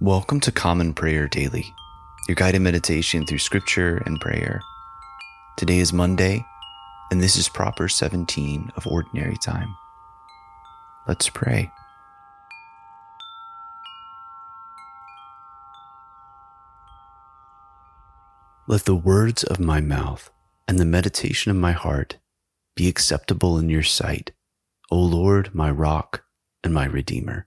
Welcome to Common Prayer Daily, your guided meditation through scripture and prayer. Today is Monday, and this is Proper 17 of Ordinary Time. Let's pray. Let the words of my mouth and the meditation of my heart be acceptable in your sight, O Lord, my rock and my redeemer.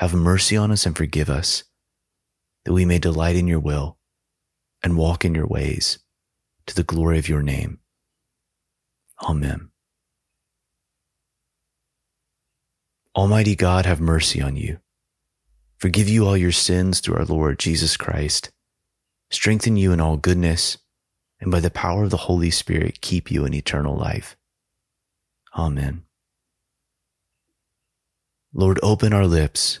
have mercy on us and forgive us, that we may delight in your will and walk in your ways to the glory of your name. Amen. Almighty God, have mercy on you. Forgive you all your sins through our Lord Jesus Christ. Strengthen you in all goodness, and by the power of the Holy Spirit, keep you in eternal life. Amen. Lord, open our lips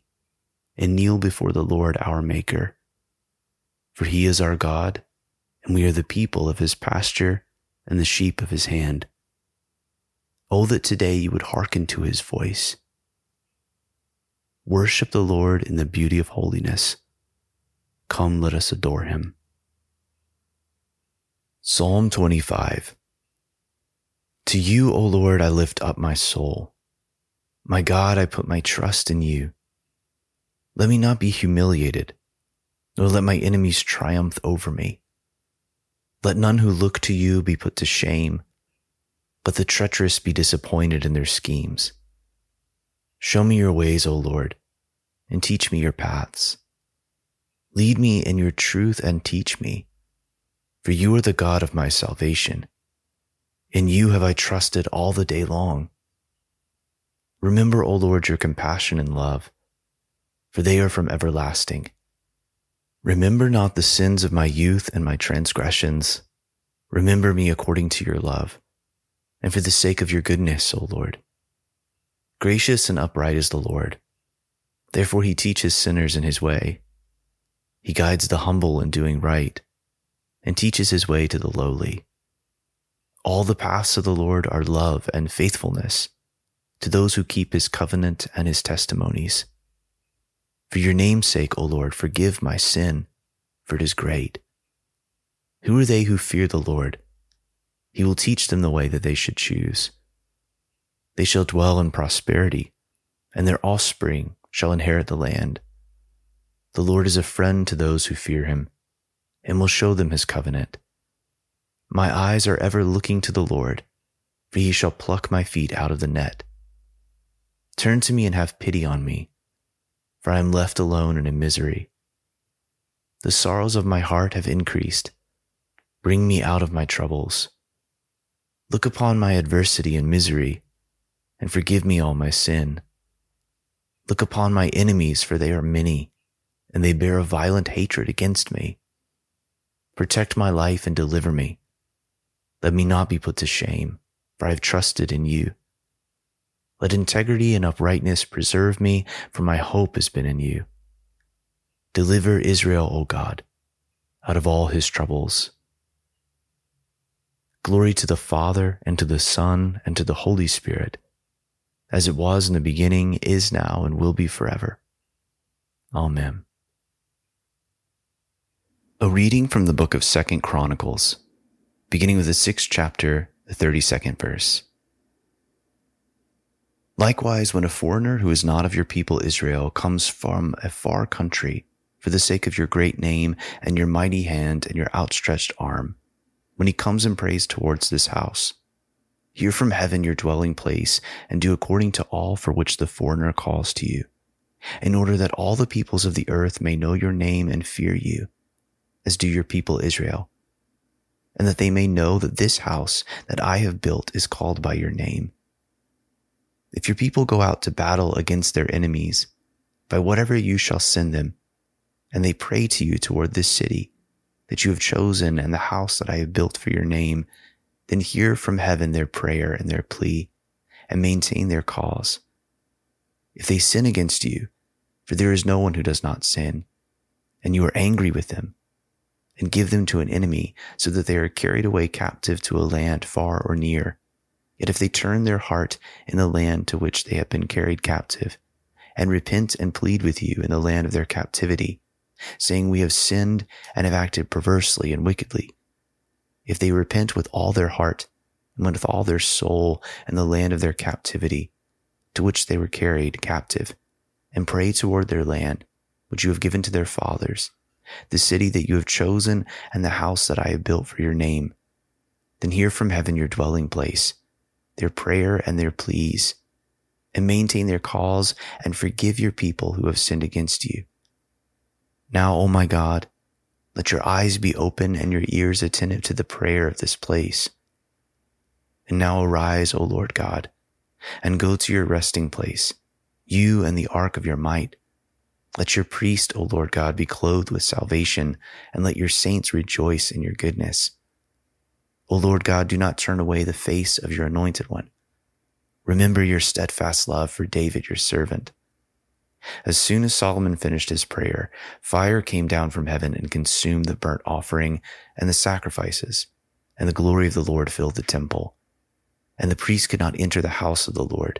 and kneel before the Lord our Maker. For he is our God, and we are the people of his pasture and the sheep of his hand. Oh, that today you would hearken to his voice. Worship the Lord in the beauty of holiness. Come, let us adore him. Psalm 25 To you, O Lord, I lift up my soul. My God, I put my trust in you. Let me not be humiliated, nor let my enemies triumph over me. Let none who look to you be put to shame, but the treacherous be disappointed in their schemes. Show me your ways, O Lord, and teach me your paths. Lead me in your truth and teach me, for you are the God of my salvation. In you have I trusted all the day long. Remember, O Lord, your compassion and love for they are from everlasting. Remember not the sins of my youth and my transgressions. Remember me according to your love, and for the sake of your goodness, O Lord. Gracious and upright is the Lord. Therefore he teaches sinners in his way. He guides the humble in doing right, and teaches his way to the lowly. All the paths of the Lord are love and faithfulness to those who keep his covenant and his testimonies. For your name's sake, O Lord, forgive my sin, for it is great. Who are they who fear the Lord? He will teach them the way that they should choose. They shall dwell in prosperity, and their offspring shall inherit the land. The Lord is a friend to those who fear him, and will show them his covenant. My eyes are ever looking to the Lord, for he shall pluck my feet out of the net. Turn to me and have pity on me for I am left alone and in misery. The sorrows of my heart have increased. Bring me out of my troubles. Look upon my adversity and misery, and forgive me all my sin. Look upon my enemies, for they are many, and they bear a violent hatred against me. Protect my life and deliver me. Let me not be put to shame, for I have trusted in you. Let integrity and uprightness preserve me, for my hope has been in you. Deliver Israel, O God, out of all his troubles. Glory to the Father, and to the Son, and to the Holy Spirit, as it was in the beginning, is now, and will be forever. Amen. A reading from the book of Second Chronicles, beginning with the sixth chapter, the 32nd verse. Likewise, when a foreigner who is not of your people Israel comes from a far country for the sake of your great name and your mighty hand and your outstretched arm, when he comes and prays towards this house, hear from heaven your dwelling place and do according to all for which the foreigner calls to you, in order that all the peoples of the earth may know your name and fear you, as do your people Israel, and that they may know that this house that I have built is called by your name if your people go out to battle against their enemies, by whatever you shall send them, and they pray to you toward this city that you have chosen and the house that I have built for your name, then hear from heaven their prayer and their plea, and maintain their cause. If they sin against you, for there is no one who does not sin, and you are angry with them, and give them to an enemy so that they are carried away captive to a land far or near, Yet if they turn their heart in the land to which they have been carried captive, and repent and plead with you in the land of their captivity, saying, We have sinned and have acted perversely and wickedly, if they repent with all their heart and with all their soul in the land of their captivity, to which they were carried captive, and pray toward their land, which you have given to their fathers, the city that you have chosen and the house that I have built for your name, then hear from heaven your dwelling place their prayer and their pleas, and maintain their cause and forgive your people who have sinned against you. Now, O my God, let your eyes be open and your ears attentive to the prayer of this place. And now arise, O Lord God, and go to your resting place, you and the ark of your might. Let your priest, O Lord God, be clothed with salvation, and let your saints rejoice in your goodness. O Lord God, do not turn away the face of your anointed one. Remember your steadfast love for David, your servant. As soon as Solomon finished his prayer, fire came down from heaven and consumed the burnt offering and the sacrifices, and the glory of the Lord filled the temple. And the priest could not enter the house of the Lord,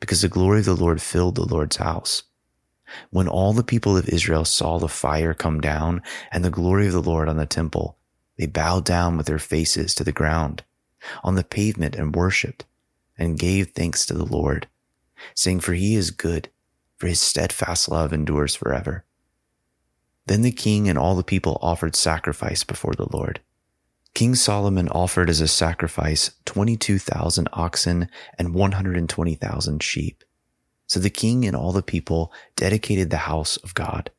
because the glory of the Lord filled the Lord's house. When all the people of Israel saw the fire come down and the glory of the Lord on the temple, they bowed down with their faces to the ground on the pavement and worshiped and gave thanks to the Lord, saying, For he is good, for his steadfast love endures forever. Then the king and all the people offered sacrifice before the Lord. King Solomon offered as a sacrifice 22,000 oxen and 120,000 sheep. So the king and all the people dedicated the house of God.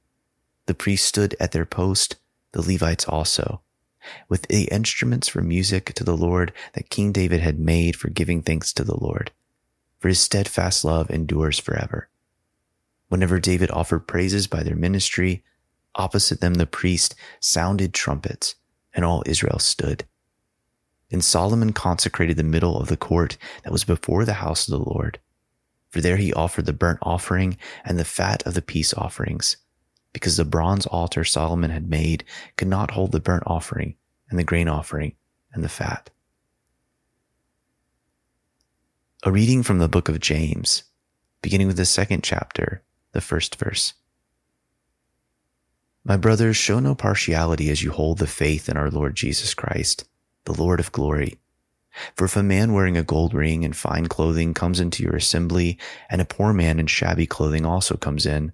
The priests stood at their post, the Levites also with the instruments for music to the Lord that King David had made for giving thanks to the Lord, for his steadfast love endures forever. Whenever David offered praises by their ministry, opposite them the priest sounded trumpets, and all Israel stood. Then Solomon consecrated the middle of the court that was before the house of the Lord. For there he offered the burnt offering and the fat of the peace offerings because the bronze altar Solomon had made could not hold the burnt offering and the grain offering and the fat. A reading from the book of James, beginning with the second chapter, the first verse. My brothers, show no partiality as you hold the faith in our Lord Jesus Christ, the Lord of glory. For if a man wearing a gold ring and fine clothing comes into your assembly, and a poor man in shabby clothing also comes in,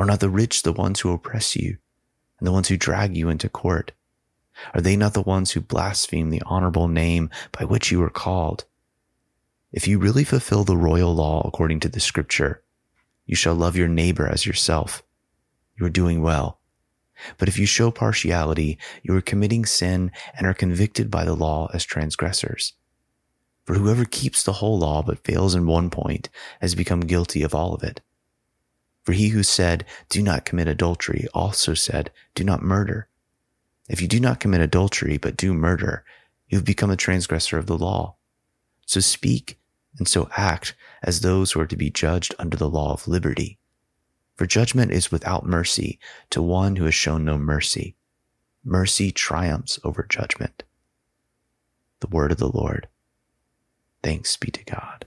Are not the rich the ones who oppress you and the ones who drag you into court? Are they not the ones who blaspheme the honorable name by which you were called? If you really fulfill the royal law according to the scripture, you shall love your neighbor as yourself. You are doing well. But if you show partiality, you are committing sin and are convicted by the law as transgressors. For whoever keeps the whole law but fails in one point has become guilty of all of it. For he who said, Do not commit adultery, also said, Do not murder. If you do not commit adultery but do murder, you have become a transgressor of the law. So speak and so act as those who are to be judged under the law of liberty. For judgment is without mercy to one who has shown no mercy. Mercy triumphs over judgment. The word of the Lord. Thanks be to God.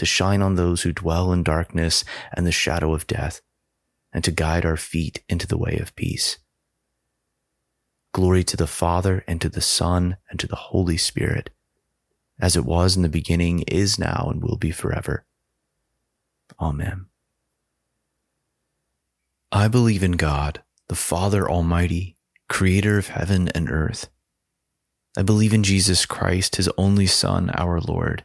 to shine on those who dwell in darkness and the shadow of death, and to guide our feet into the way of peace. Glory to the Father, and to the Son, and to the Holy Spirit as it was in the beginning, is now, and will be forever. Amen. I believe in God, the Father Almighty, creator of heaven and earth. I believe in Jesus Christ, his only Son, our Lord.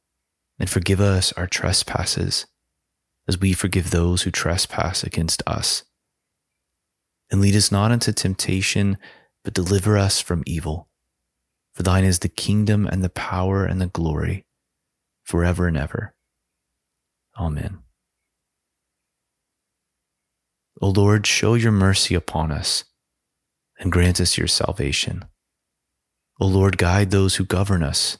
and forgive us our trespasses, as we forgive those who trespass against us. And lead us not into temptation, but deliver us from evil. For thine is the kingdom and the power and the glory forever and ever. Amen. O Lord, show your mercy upon us and grant us your salvation. O Lord, guide those who govern us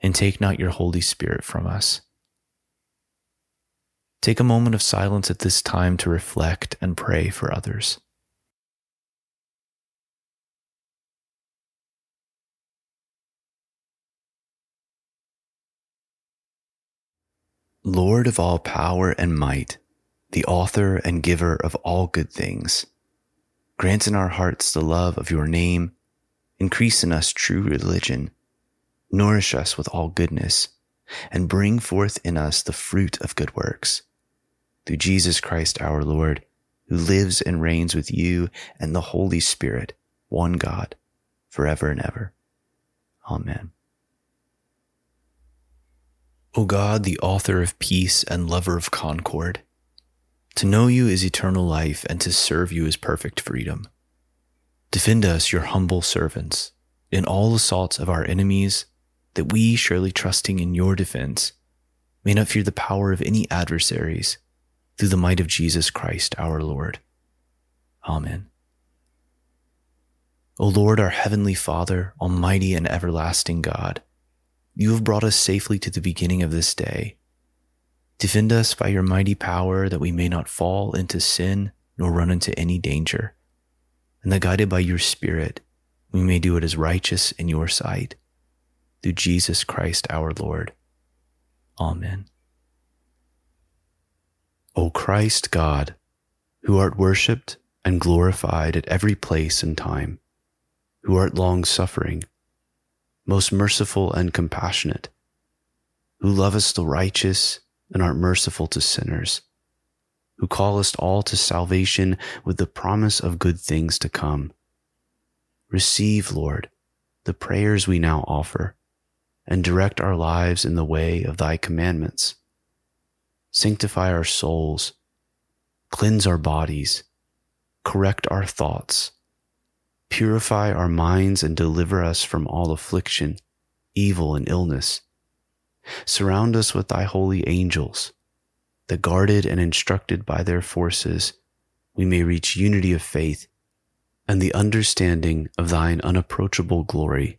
and take not your Holy Spirit from us. Take a moment of silence at this time to reflect and pray for others. Lord of all power and might, the author and giver of all good things, grant in our hearts the love of your name, increase in us true religion, nourish us with all goodness, and bring forth in us the fruit of good works. Through Jesus Christ our Lord, who lives and reigns with you and the Holy Spirit, one God, forever and ever. Amen. O God, the author of peace and lover of concord, to know you is eternal life and to serve you is perfect freedom. Defend us, your humble servants, in all assaults of our enemies, that we, surely trusting in your defense, may not fear the power of any adversaries, through the might of Jesus Christ our Lord. Amen. O Lord, our heavenly Father, almighty and everlasting God, you have brought us safely to the beginning of this day. Defend us by your mighty power that we may not fall into sin nor run into any danger, and that guided by your Spirit, we may do what is righteous in your sight. Through Jesus Christ our Lord. Amen. O Christ God, who art worshipped and glorified at every place and time, who art long suffering, most merciful and compassionate, who lovest the righteous and art merciful to sinners, who callest all to salvation with the promise of good things to come. Receive, Lord, the prayers we now offer, and direct our lives in the way of thy commandments. Sanctify our souls, cleanse our bodies, correct our thoughts, purify our minds, and deliver us from all affliction, evil, and illness Surround us with thy holy angels, that guarded and instructed by their forces, we may reach unity of faith and the understanding of thine unapproachable glory.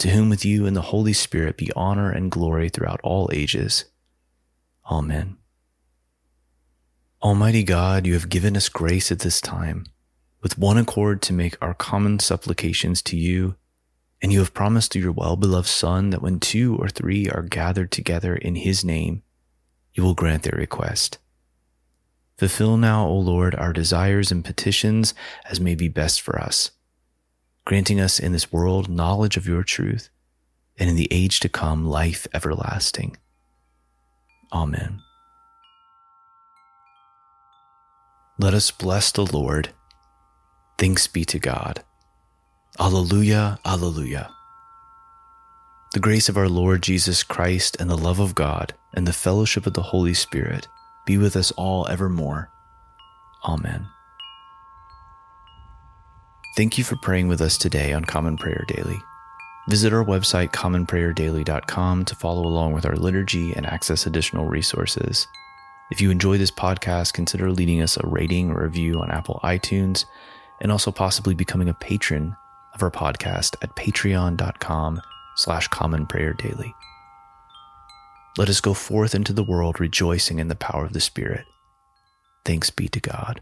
to whom with you and the Holy Spirit be honor and glory throughout all ages. Amen. Almighty God, you have given us grace at this time, with one accord to make our common supplications to you, and you have promised through your well beloved Son that when two or three are gathered together in his name, you will grant their request. Fulfill now, O Lord, our desires and petitions as may be best for us, granting us in this world knowledge of your truth, and in the age to come life everlasting. Amen. Let us bless the Lord. Thanks be to God. Alleluia, Alleluia. The grace of our Lord Jesus Christ and the love of God and the fellowship of the Holy Spirit be with us all evermore. Amen. Thank you for praying with us today on Common Prayer Daily. Visit our website, commonprayerdaily.com, to follow along with our liturgy and access additional resources. If you enjoy this podcast, consider leaving us a rating or review on Apple iTunes and also possibly becoming a patron of our podcast at patreon.com slash common prayer daily. Let us go forth into the world rejoicing in the power of the Spirit. Thanks be to God.